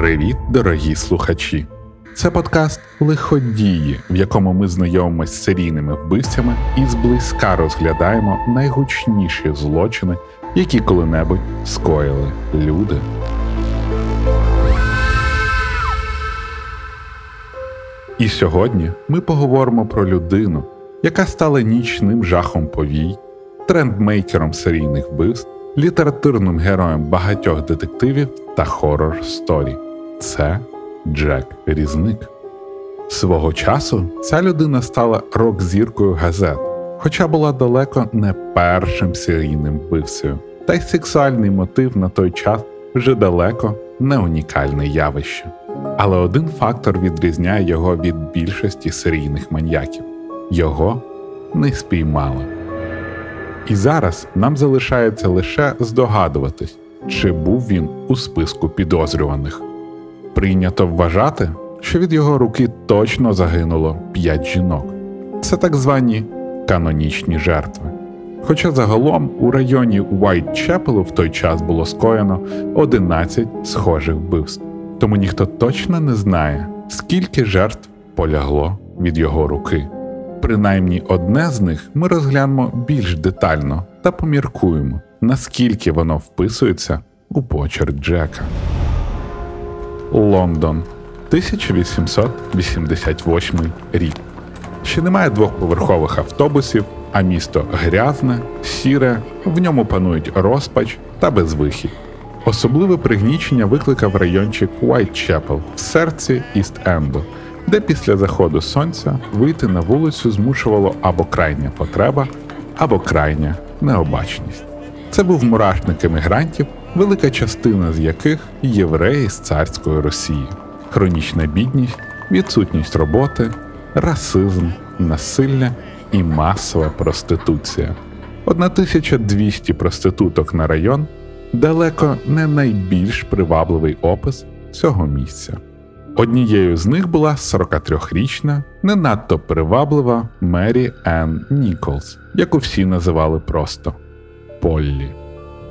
Привіт, дорогі слухачі! Це подкаст Лиходії, в якому ми знайомимося з серійними вбивцями і зблизька розглядаємо найгучніші злочини, які коли-небудь скоїли люди. І сьогодні ми поговоримо про людину, яка стала нічним жахом повій, трендмейкером серійних вбивств, літературним героєм багатьох детективів та хорор сторі. Це Джек Різник. Свого часу ця людина стала рок-зіркою газет, хоча була далеко не першим серійним вбивцею, та й сексуальний мотив на той час вже далеко не унікальне явище. Але один фактор відрізняє його від більшості серійних маньяків його не спіймали. І зараз нам залишається лише здогадуватись, чи був він у списку підозрюваних. Прийнято вважати, що від його руки точно загинуло 5 жінок. Це так звані канонічні жертви. Хоча загалом у районі Уайтчепелу в той час було скоєно 11 схожих вбивств, тому ніхто точно не знає, скільки жертв полягло від його руки. Принаймні одне з них ми розглянемо більш детально та поміркуємо, наскільки воно вписується у почерк Джека. Лондон 1888 рік. Ще немає двохповерхових автобусів, а місто грязне, сіре, в ньому панують розпач та безвихідь. Особливе пригнічення викликав райончик Уайтчепел в серці Іст-Енду, де після заходу сонця вийти на вулицю змушувало або крайня потреба, або крайня необачність. Це був мурашник емігрантів, велика частина з яких євреї з царської Росії, хронічна бідність, відсутність роботи, расизм, насилля і масова проституція. 1200 проституток на район далеко не найбільш привабливий опис цього місця. Однією з них була 43-річна, не надто приваблива Мері Енн Ніколс, яку всі називали просто Поллі.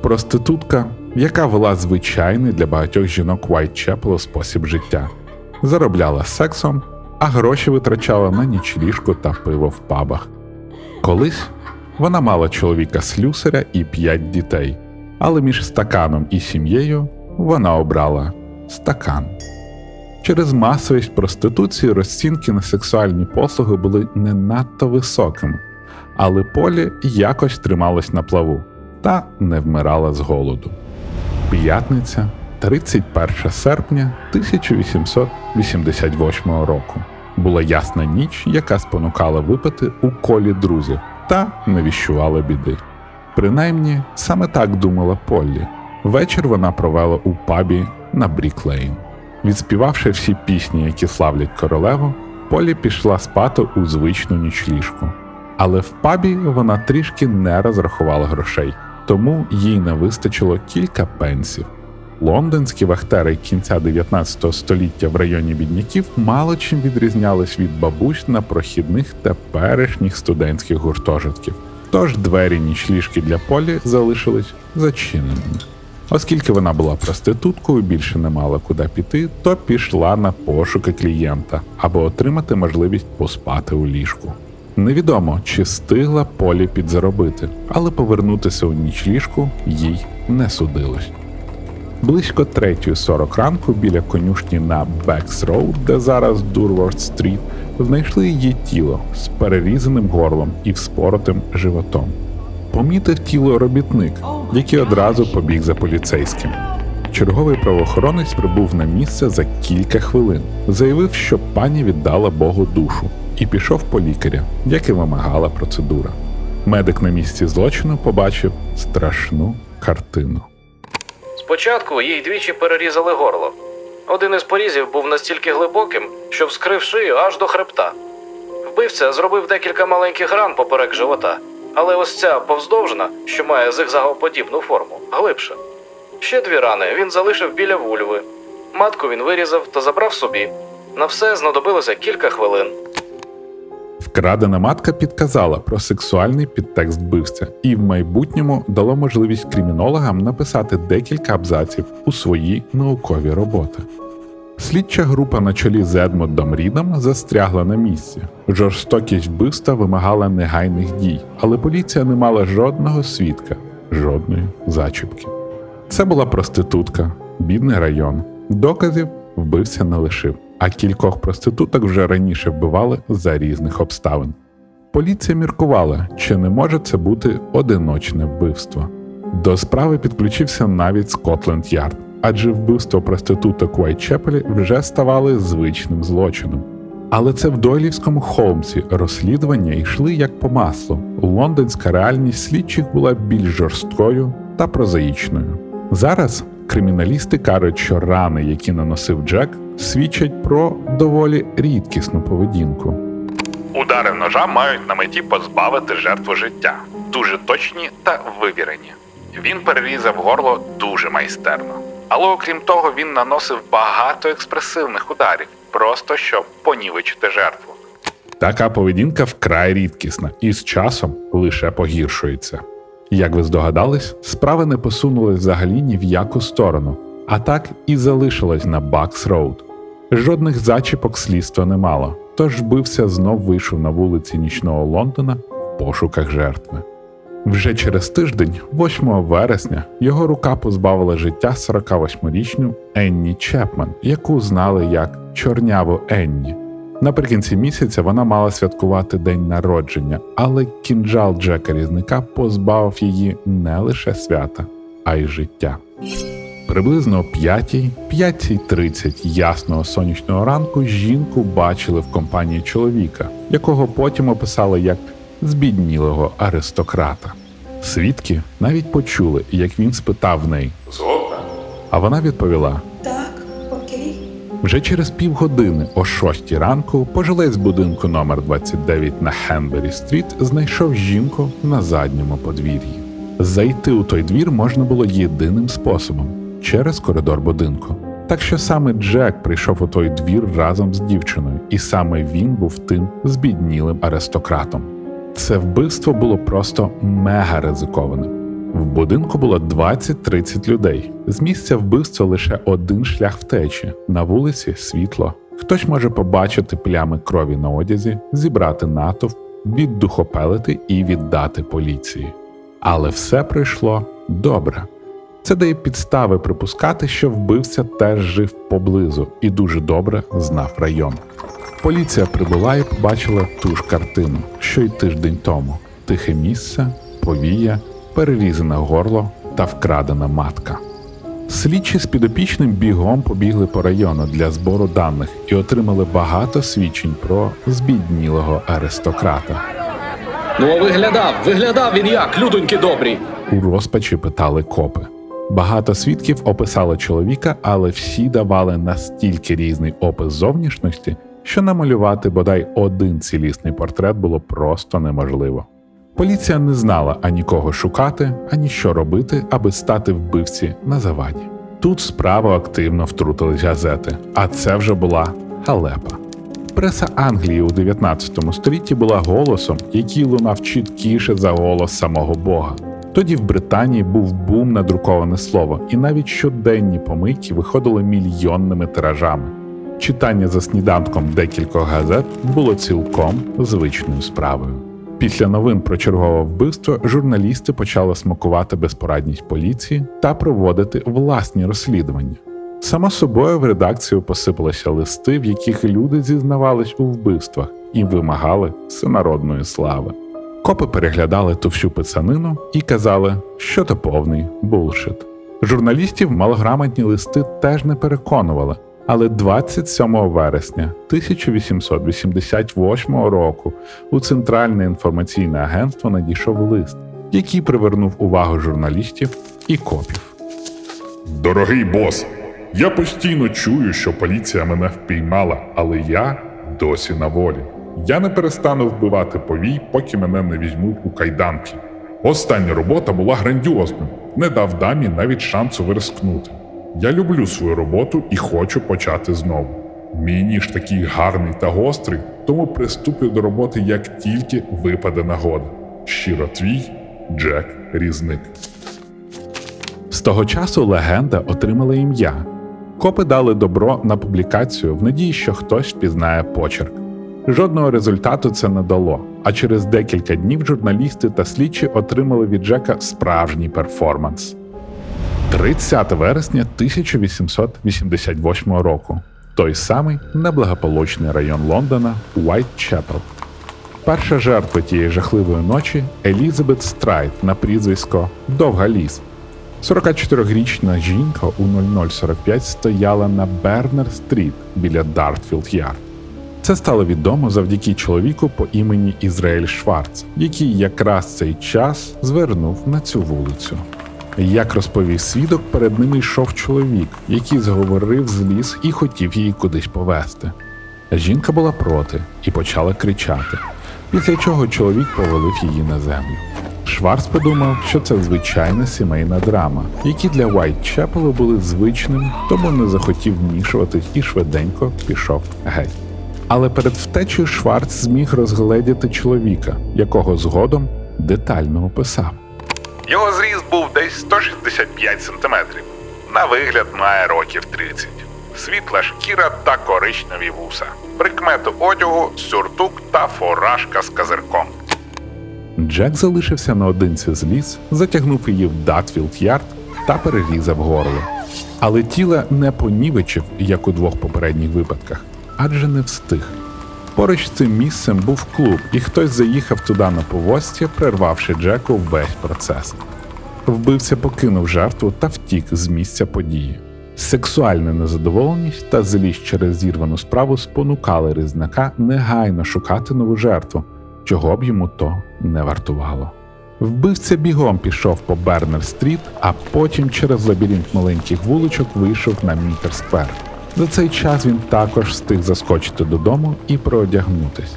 Проститутка, яка вела звичайний для багатьох жінок Уайтчепелу спосіб життя, заробляла сексом, а гроші витрачала на нічліжку та пиво в пабах. Колись вона мала чоловіка слюсаря і п'ять дітей, але між стаканом і сім'єю вона обрала стакан. Через масовість проституції розцінки на сексуальні послуги були не надто високими, але Полі якось трималась на плаву та не вмирала з голоду. П'ятниця, 31 серпня 1888 року. Була ясна ніч, яка спонукала випити у колі друзів та не віщувала біди. Принаймні, саме так думала Поллі. Вечір вона провела у пабі на Бріклейн. Відспівавши всі пісні, які славлять королеву, Полі пішла спати у звичну нічліжку. Але в пабі вона трішки не розрахувала грошей, тому їй не вистачило кілька пенсів. Лондонські вахтери кінця 19 століття в районі бідняків мало чим відрізнялись від бабусь на прохідних теперішніх студентських гуртожитків. Тож двері нічліжки для Поллі залишились зачиненими. Оскільки вона була проституткою, більше не мала куди піти, то пішла на пошуки клієнта, аби отримати можливість поспати у ліжку. Невідомо, чи встигла Поллі підзаробити, але повернутися у нічліжку їй не судилось. Близько 3.40 ранку біля конюшні на Бакс Роуд, де зараз Дурворд Стріт, знайшли її тіло з перерізаним горлом і вспоротим животом. Помітив тіло робітник, який одразу побіг за поліцейським. Черговий правоохоронець прибув на місце за кілька хвилин, заявив, що пані віддала Богу душу, і пішов по лікаря, як і вимагала процедура. Медик на місці злочину побачив страшну картину. Спочатку їй двічі перерізали горло. Один із порізів був настільки глибоким, що вскрив шию аж до хребта. Вбивця зробив декілька маленьких ран поперек живота, але ось ця повздовжна, що має зигзагоподібну форму, глибша. Ще дві рани він залишив біля вульви. Матку він вирізав та забрав собі. На все знадобилося кілька хвилин. Вкрадена матка підказала про сексуальний підтекст вбивця і в майбутньому дало можливість кримінологам написати декілька абзаців у свої наукові роботи. Слідча група на чолі з Едмондом Рідом застрягла на місці. Жорстокість вбивства вимагала негайних дій, але поліція не мала жодного свідка, жодної зачіпки. Це була проститутка, бідний район. Доказів вбивця не лишив, а кількох проституток вже раніше вбивали за різних обставин. Поліція міркувала, чи не може це бути одиночне вбивство. До справи підключився навіть Скотленд Ярд, адже вбивство проституток у Уайтчепелі вже ставали звичним злочином. Але це в Дойлівському Холмсі розслідування йшли як по маслу. Лондонська реальність слідчих була більш жорсткою та прозаїчною. Зараз криміналісти кажуть, що рани, які наносив Джек, свідчать про доволі рідкісну поведінку. Удари ножа мають на меті позбавити жертву життя, дуже точні та вивірені. Він перерізав горло дуже майстерно. Але окрім того, він наносив багато експресивних ударів, просто щоб понівечити жертву. Така поведінка вкрай рідкісна і з часом лише погіршується. Як ви здогадались, справи не посунулись взагалі ні в яку сторону, а так і залишилось на Бакс Роуд. Жодних зачіпок слідство не мало, тож вбивця знов вийшов на вулиці нічного Лондона в пошуках жертви. Вже через тиждень, 8 вересня, його рука позбавила життя 48-річну Енні Чепман, яку знали як Чорняву Енні. Наприкінці місяця вона мала святкувати день народження, але кінжал Джека Різника позбавив її не лише свята, а й життя. Приблизно о 5 5.30 ясного сонячного ранку жінку бачили в компанії чоловіка, якого потім описали як збіднілого аристократа. Свідки навіть почули, як він спитав в неї, Згодна? а вона відповіла: Так, окей. вже через півгодини, о 6 ранку, пожилець будинку номер 29 на Хенбері Стріт знайшов жінку на задньому подвір'ї. Зайти у той двір можна було єдиним способом через коридор будинку. Так що саме Джек прийшов у той двір разом з дівчиною, і саме він був тим збіднілим аристократом. Це вбивство було просто мега ризикованим. В будинку було 20-30 людей. З місця вбивства лише один шлях втечі на вулиці світло. Хтось може побачити плями крові на одязі, зібрати натовп, віддухопелити і віддати поліції. Але все пройшло добре. Це дає підстави припускати, що вбивця теж жив поблизу і дуже добре знав район. Поліція прибула і побачила ту ж картину, що й тиждень тому: тихе місце, повія, перерізане горло та вкрадена матка. Слідчі з підопічним бігом побігли по району для збору даних і отримали багато свідчень про збіднілого аристократа. Ну, а виглядав, виглядав він як, людоньки добрі. У розпачі питали копи. Багато свідків описали чоловіка, але всі давали настільки різний опис зовнішності, що намалювати бодай один цілісний портрет було просто неможливо. Поліція не знала ані кого шукати, ані що робити, аби стати вбивці на заваді. Тут справу активно втрутились газети, а це вже була халепа. Преса Англії у 19 столітті була голосом, який лунав чіткіше за голос самого Бога. Тоді в Британії був бум на друковане слово, і навіть щоденні помийки виходили мільйонними тиражами. Читання за сніданком декількох газет було цілком звичною справою. Після новин про чергове вбивство журналісти почали смакувати безпорадність поліції та проводити власні розслідування. Само собою в редакцію посипалися листи, в яких люди зізнавались у вбивствах і вимагали всенародної слави. Копи переглядали ту всю писанину і казали, що то повний булшит. Журналістів малограмотні листи теж не переконували, але 27 вересня 1888 року у Центральне інформаційне агентство надійшов лист, який привернув увагу журналістів і копів. Дорогий бос, я постійно чую, що поліція мене впіймала, але я досі на волі. Я не перестану вбивати повій, поки мене не візьмуть у кайданки. Остання робота була грандіозною, не дав дамі навіть шансу вирискнути. Я люблю свою роботу і хочу почати знову. Мій ніж такий гарний та гострий, тому приступлю до роботи, як тільки випаде нагода. Щиро твій Джек Різник. З того часу легенда отримала ім'я. Копи дали добро на публікацію в надії, що хтось впізнає почерк. Жодного результату це не дало, а через декілька днів журналісти та слідчі отримали від Джека справжній перформанс. 30 вересня 1888 року. Той самий неблагополучний район Лондона Уайтчепел. Перша жертва тієї жахливої ночі Елізабет Страйд на прізвисько Довга Ліз. 44-річна жінка у 0045 стояла на Бернер-стріт біля Датфілд Ярд. Це стало відомо завдяки чоловіку по імені Ізраїль Шварц, який якраз цей час звернув на цю вулицю. Як розповів свідок, перед ними йшов чоловік, який зговорив з ліс і хотів її кудись повезти. Жінка була проти і почала кричати, після чого чоловік повалив її на землю. Шварц подумав, що це звичайна сімейна драма, які для Уайтчепелу були звичними, тому не захотів вмішуватись і швиденько пішов геть. Але перед втечею Шварц зміг розгледіти чоловіка, якого згодом детально описав. Його зріст був десь 165 сантиметрів. На вигляд має років 30. Світла шкіра та коричневі вуса. Прикмети одягу, сюртук та фуражка з козирком. Джек залишився наодинці з Ліз, затягнув її в Датфілд Ярд та перерізав горло. Але тіла не понівечив, як у двох попередніх випадках, адже не встиг. Поруч з цим місцем був клуб, і хтось заїхав туди на повозці, прервавши Джеку весь процес. Вбивця покинув жертву та втік з місця події. Сексуальна незадоволеність та злість через зірвану справу спонукали різнака негайно шукати нову жертву, чого б йому то не вартувало. Вбивця бігом пішов по Бернер-стріт, а потім через лабіринт маленьких вуличок вийшов на Мітер-сквер. За цей час він також встиг заскочити додому і переодягнутись.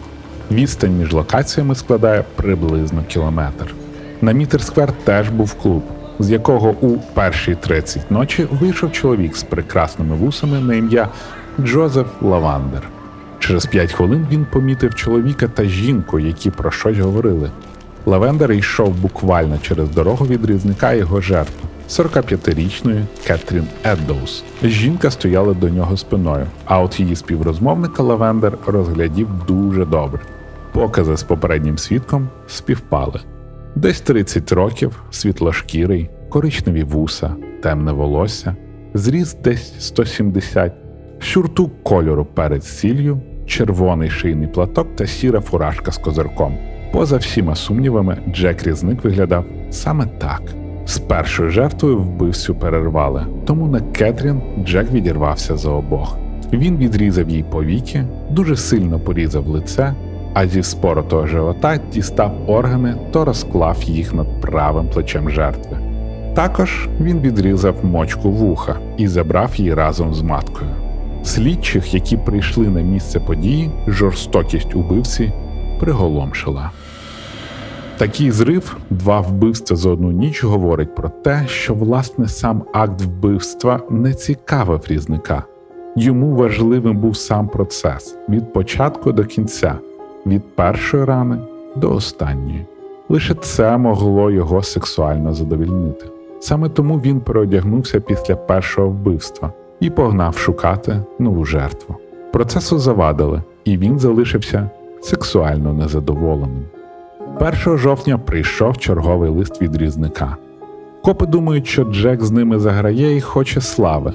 Відстань між локаціями складає приблизно кілометр. На Мітер-сквер теж був клуб, з якого у перші 30 ночі вийшов чоловік з прекрасними вусами на ім'я Джозеф Лавендер. Через 5 хвилин він помітив чоловіка та жінку, які про щось говорили. Лавендер йшов буквально через дорогу від Різника й його жертви 45-річної Кетрін Еддоус. Жінка стояла до нього спиною, а от її співрозмовника Лавендер розгледів дуже добре. Покази з попереднім свідком співпали. Десь 30 років, світлошкірий, коричневі вуса, темне волосся, зріст десь 170, сюртук кольору перець з сіллю, червоний шийний платок та сіра фуражка з козирком. Поза всіма сумнівами, Джек Різник виглядав саме так. З першою жертвою вбивцю перервали, тому на Кетрін Джек відірвався за обох. Він відрізав їй повіки, дуже сильно порізав лице, а зі споротого живота дістав органи та розклав їх над правим плечем жертви. Також він відрізав мочку вуха і забрав її разом з маткою. Слідчих, які прийшли на місце події, жорстокість убивці приголомшила. Такий зрив, два вбивства за одну ніч говорить про те, що власне сам акт вбивства не цікавив різника. Йому важливим був сам процес від початку до кінця, від першої рани до останньої. Лише це могло його сексуально задовільнити. Саме тому він переодягнувся після першого вбивства і погнав шукати нову жертву. Процесу завадили, і він залишився сексуально незадоволеним. 1 жовтня прийшов черговий лист від різника. Копи думають, що Джек з ними заграє і хоче слави,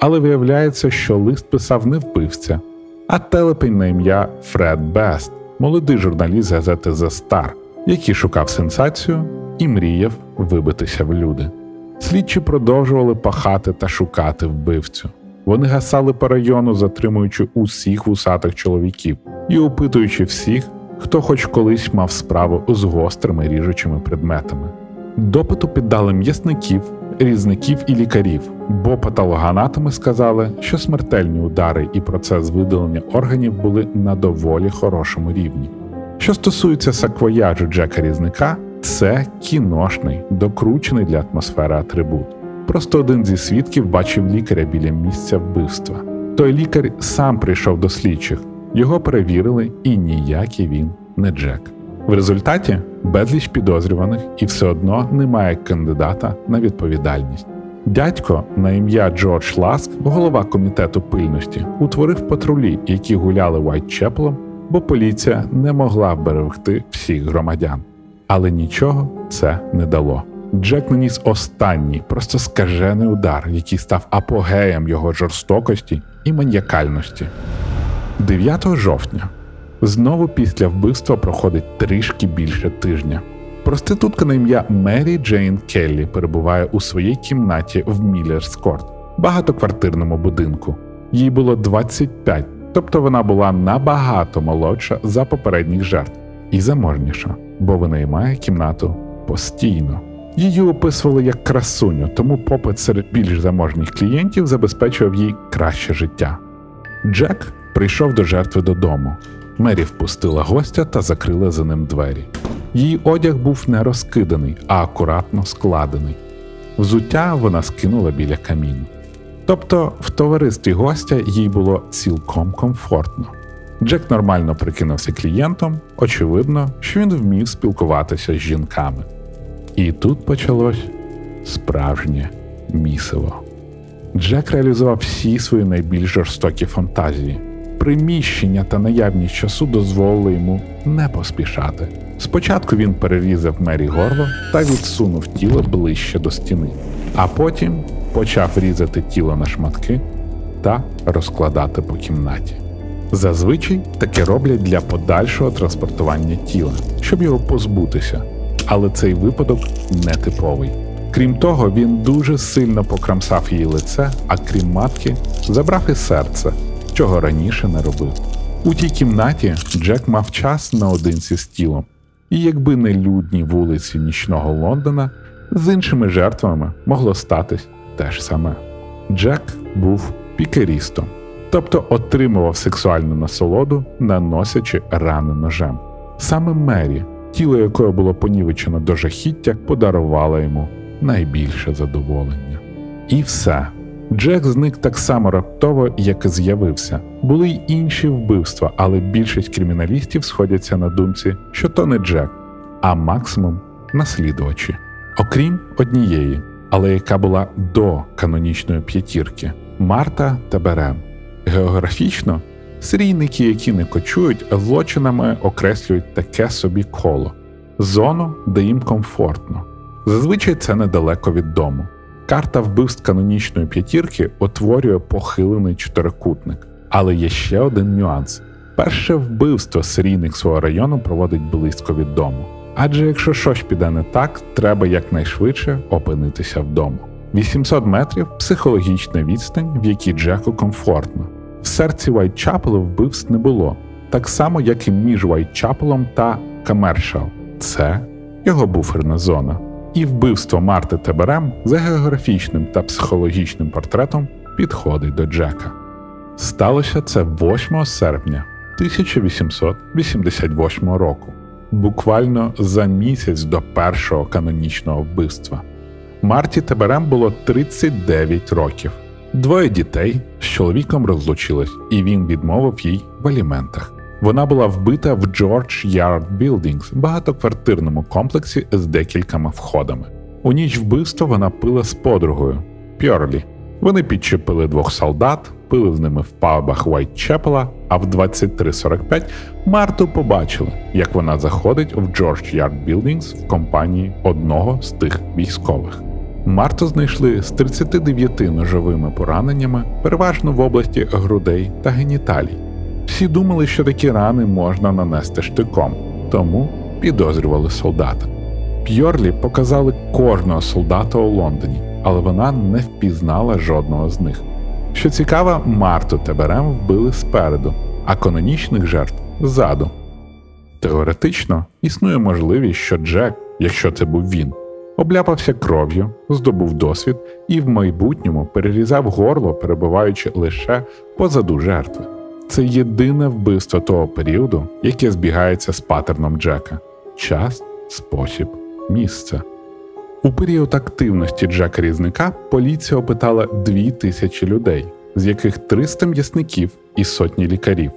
але виявляється, що лист писав не вбивця, а телепень на ім'я Фред Бест, молодий журналіст газети The Star, який шукав сенсацію і мріяв вибитися в люди. Слідчі продовжували пахати та шукати вбивцю. Вони гасали по району, затримуючи усіх вусатих чоловіків і опитуючи всіх, хто хоч колись мав справу з гострими ріжучими предметами. Допиту піддали м'ясників, різників і лікарів, бо патологоанатоми сказали, що смертельні удари і процес видалення органів були на доволі хорошому рівні. Що стосується саквояжу Джека Різника, це кіношний, докручений для атмосфери атрибут. Просто один зі свідків бачив лікаря біля місця вбивства. Той лікар сам прийшов до слідчих, його перевірили, і ніякий він не Джек. В результаті безліч підозрюваних і все одно немає кандидата на відповідальність. Дядько на ім'я Джордж Ласк, голова комітету пильності, утворив патрулі, які гуляли Вайтчепелом, бо поліція не могла берегти всіх громадян. Але нічого це не дало. Джек наніс останній, просто скажений удар, який став апогеєм його жорстокості і маніакальності. 9 жовтня знову після вбивства проходить трішки більше тижня. Проститутка на ім'я Мері Джейн Келлі перебуває у своїй кімнаті в Міллерскорт, багатоквартирному будинку. Їй було 25, тобто вона була набагато молодша за попередніх жертв і заможніша, бо винаймає кімнату постійно. Її описували як красуню, тому попит серед більш заможніх клієнтів забезпечував їй краще життя. Джек прийшов до жертви додому. Мері впустила гостя та закрила за ним двері. Її одяг був не розкиданий, а акуратно складений. Взуття вона скинула біля каміння. Тобто в товаристві гостя їй було цілком комфортно. Джек нормально прикинувся клієнтом, очевидно, що він вмів спілкуватися з жінками. І тут почалось справжнє місиво. Джек реалізував всі свої найбільш жорстокі фантазії. Приміщення та наявність часу дозволили йому не поспішати. Спочатку він перерізав Мері горло та відсунув тіло ближче до стіни, а потім почав різати тіло на шматки та розкладати по кімнаті. Зазвичай таке роблять для подальшого транспортування тіла, щоб його позбутися, але цей випадок нетиповий. Крім того, він дуже сильно покрамсав її лице, а крім матки, забрав і серце, чого раніше не робив. У тій кімнаті Джек мав час наодинці з тілом, і якби не людні вулиці нічного Лондона, з іншими жертвами могло статись те ж саме. Джек був пікерістом, тобто отримував сексуальну насолоду, наносячи рани ножем. Саме Мері, тіло якої було понівечено до жахіття, подарувала йому найбільше задоволення. І все. Джек зник так само раптово, як і з'явився. Були й інші вбивства, але більшість криміналістів сходяться на думці, що то не Джек, а максимум наслідувачі. Окрім однієї, але яка була до канонічної п'ятірки Марта Теберен. Географічно серійники, які не кочують, злочинами окреслюють таке собі коло зону, де їм комфортно. Зазвичай це недалеко від дому. Карта вбивств канонічної п'ятірки утворює похилений чотирикутник. Але є ще один нюанс: перше вбивство серійник свого району проводить близько від дому. Адже якщо щось піде не так, треба якнайшвидше опинитися вдома. 800 метрів психологічна відстань, в якій Джеку комфортно. В серці Вайтчапелу вбивств не було, так само, як і між Вайтчапелом та Камершал. Це його буферна зона. І вбивство Марти Теберем за географічним та психологічним портретом підходить до Джека. Сталося це 8 серпня 1888 року, буквально за місяць до першого канонічного вбивства. Марті Теберем було 39 років. Двоє дітей з чоловіком розлучились, і він відмовив їй в аліментах. Вона була вбита в George Yard Buildings, багатоквартирному комплексі з декількома входами. У ніч вбивства вона пила з подругою Пьорлі. Вони підчепили двох солдат, пили з ними в пабах Вайтчепела, а в 23.45 Марту побачили, як вона заходить в George Yard Buildings в компанії одного з тих військових. Марту знайшли з 39 ножовими пораненнями, переважно в області грудей та геніталій. Всі думали, що такі рани можна нанести штиком, тому підозрювали солдата. П'йорлі показали кожного солдата у Лондоні, але вона не впізнала жодного з них. Що цікаво, Марту Теберем вбили спереду, а канонічних жертв ззаду. Теоретично існує можливість, що Джек, якщо це був він, обляпався кров'ю, здобув досвід і в майбутньому перерізав горло, перебуваючи лише позаду жертви. Це єдине вбивство того періоду, яке збігається з патерном Джека час, спосіб, місце. У період активності Джека Різника поліція опитала тисячі людей, з яких 300 м'ясників і сотні лікарів.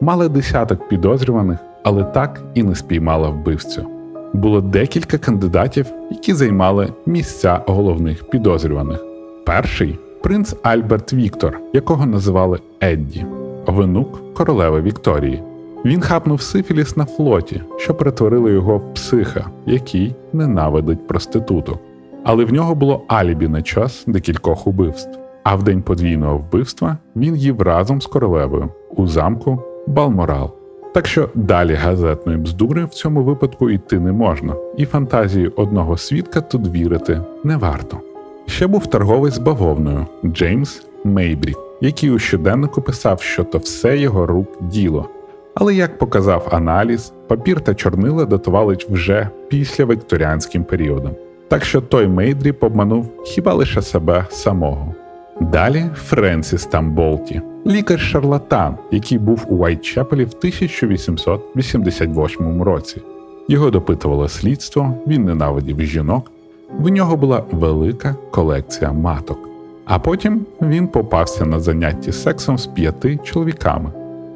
Мали десяток підозрюваних, але так і не спіймала вбивцю. Було декілька кандидатів, які займали місця головних підозрюваних. Перший принц Альберт Віктор, якого називали Едді, внук королеви Вікторії. Він хапнув сифіліс на флоті, що перетворило його в психа, який ненавидить проституток. Але в нього було алібі на час декількох убивств. А в день подвійного вбивства він їв разом з королевою у замку Балморал. Так що далі газетної бздури в цьому випадку йти не можна, і фантазії одного свідка тут вірити не варто. Ще був торговець з бавовною Джеймс Мейбрі, який у щоденнику писав, що то все його рук діло. Але як показав аналіз, папір та чорнила датували вже після вікторіанським періодом. Так що той Мейдрі обманув хіба лише себе самого. Далі Френсіс Тамболті, лікар-шарлатан, який був у Уайтчепелі в 1888 році. Його допитувало слідство, він ненавидів жінок, в нього була велика колекція маток. А потім він попався на занятті сексом з п'яти чоловіками,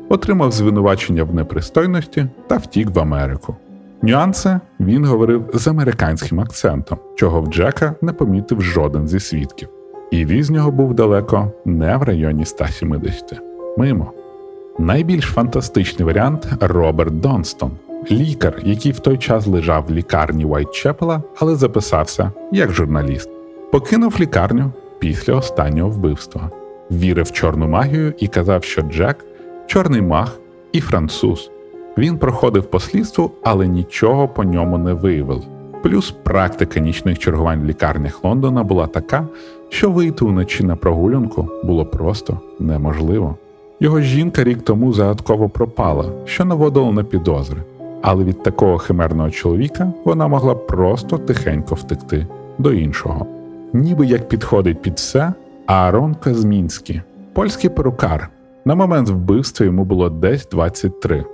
отримав звинувачення в непристойності та втік в Америку. Нюанси він говорив з американським акцентом, чого в Джека не помітив жоден зі свідків. І віз нього був далеко не в районі 170. Мимо. Найбільш фантастичний варіант Роберт Донстон, лікар, який в той час лежав в лікарні Уайтчепела, але записався як журналіст. Покинув лікарню після останнього вбивства, вірив в чорну магію і казав, що Джек чорний маг і француз. Він проходив по слідству, але нічого по ньому не виявили. Плюс практика нічних чергувань в лікарнях Лондона була така, що вийти уночі на прогулянку було просто неможливо. Його жінка рік тому загадково пропала, що наводило на підозри, але від такого химерного чоловіка вона могла просто тихенько втекти до іншого. Ніби як підходить під все, Аарон Казмінський, польський перукар. На момент вбивства йому було десь 23.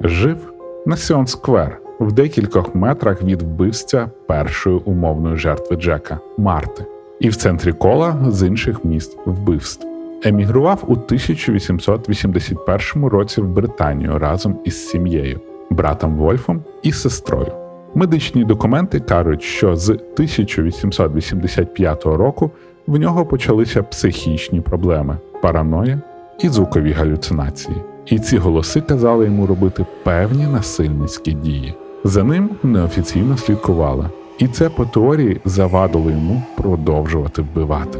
Жив на Сіон Сквер в декількох метрах від вбивця першої умовної жертви Джека Марти, і в центрі кола з інших міст вбивств. Емігрував у 1881 році в Британію разом із сім'єю, братом Вольфом і сестрою. Медичні документи кажуть, що з 1885 року в нього почалися психічні проблеми, параноя і звукові галюцинації. І ці голоси казали йому робити певні насильницькі дії. За ним неофіційно слідкували, і це по теорії завадило йому продовжувати вбивати.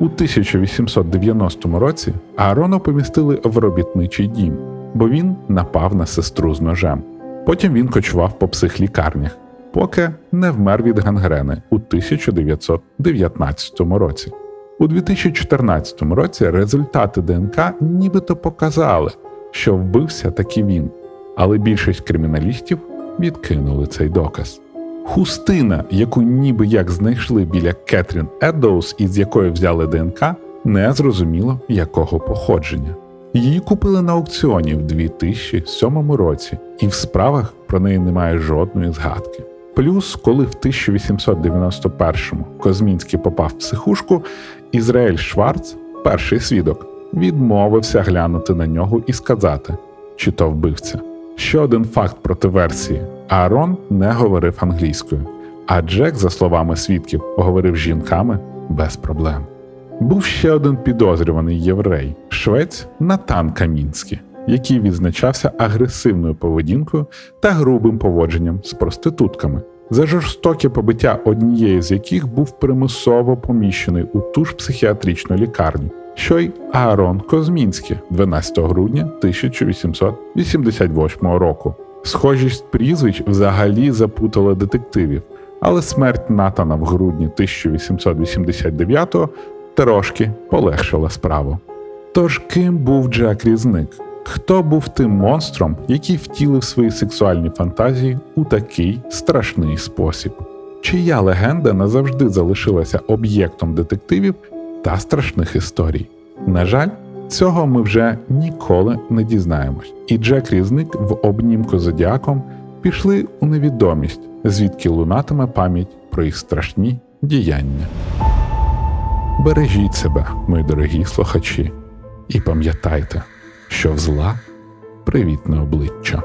У 1890 році Аарону помістили в робітничий дім, бо він напав на сестру з ножем. Потім він кочував по психлікарнях, поки не вмер від гангрени у 1919 році. У 2014 році результати ДНК нібито показали, що вбився таки він, але більшість криміналістів відкинули цей доказ. Хустина, яку ніби як знайшли біля Кетрін Еддоус, із якої взяли ДНК, не зрозуміло якого походження. Її купили на аукціоні в 2007 році, і в справах про неї немає жодної згадки. Плюс, коли в 1891-му Козмінський попав в психушку, Ізраїль Шварц, перший свідок, відмовився глянути на нього і сказати, чи то вбивця. Ще один факт проти версії: Аарон не говорив англійською, а Джек, за словами свідків, говорив з жінками без проблем. Був ще один підозрюваний єврей, швець Натан Камінський, який відзначався агресивною поведінкою та грубим поводженням з проститутками, за жорстоке побиття однієї з яких був примусово поміщений у ту ж психіатричну лікарню, що й Аарон Козмінський 12 грудня 1888 року. Схожість прізвищ взагалі запутала детективів, але смерть Натана в грудні 1889-го трошки полегшила справу. Тож ким був Джек Різник? Хто був тим монстром, який втілив свої сексуальні фантазії у такий страшний спосіб? Чия легенда назавжди залишилася об'єктом детективів та страшних історій? На жаль, цього ми вже ніколи не дізнаємось, і Джек Різник в обнімку Зодіаком пішли у невідомість, звідки лунатиме пам'ять про їх страшні діяння. Бережіть себе, мої дорогі слухачі, і пам'ятайте, що в зла привітне обличчя.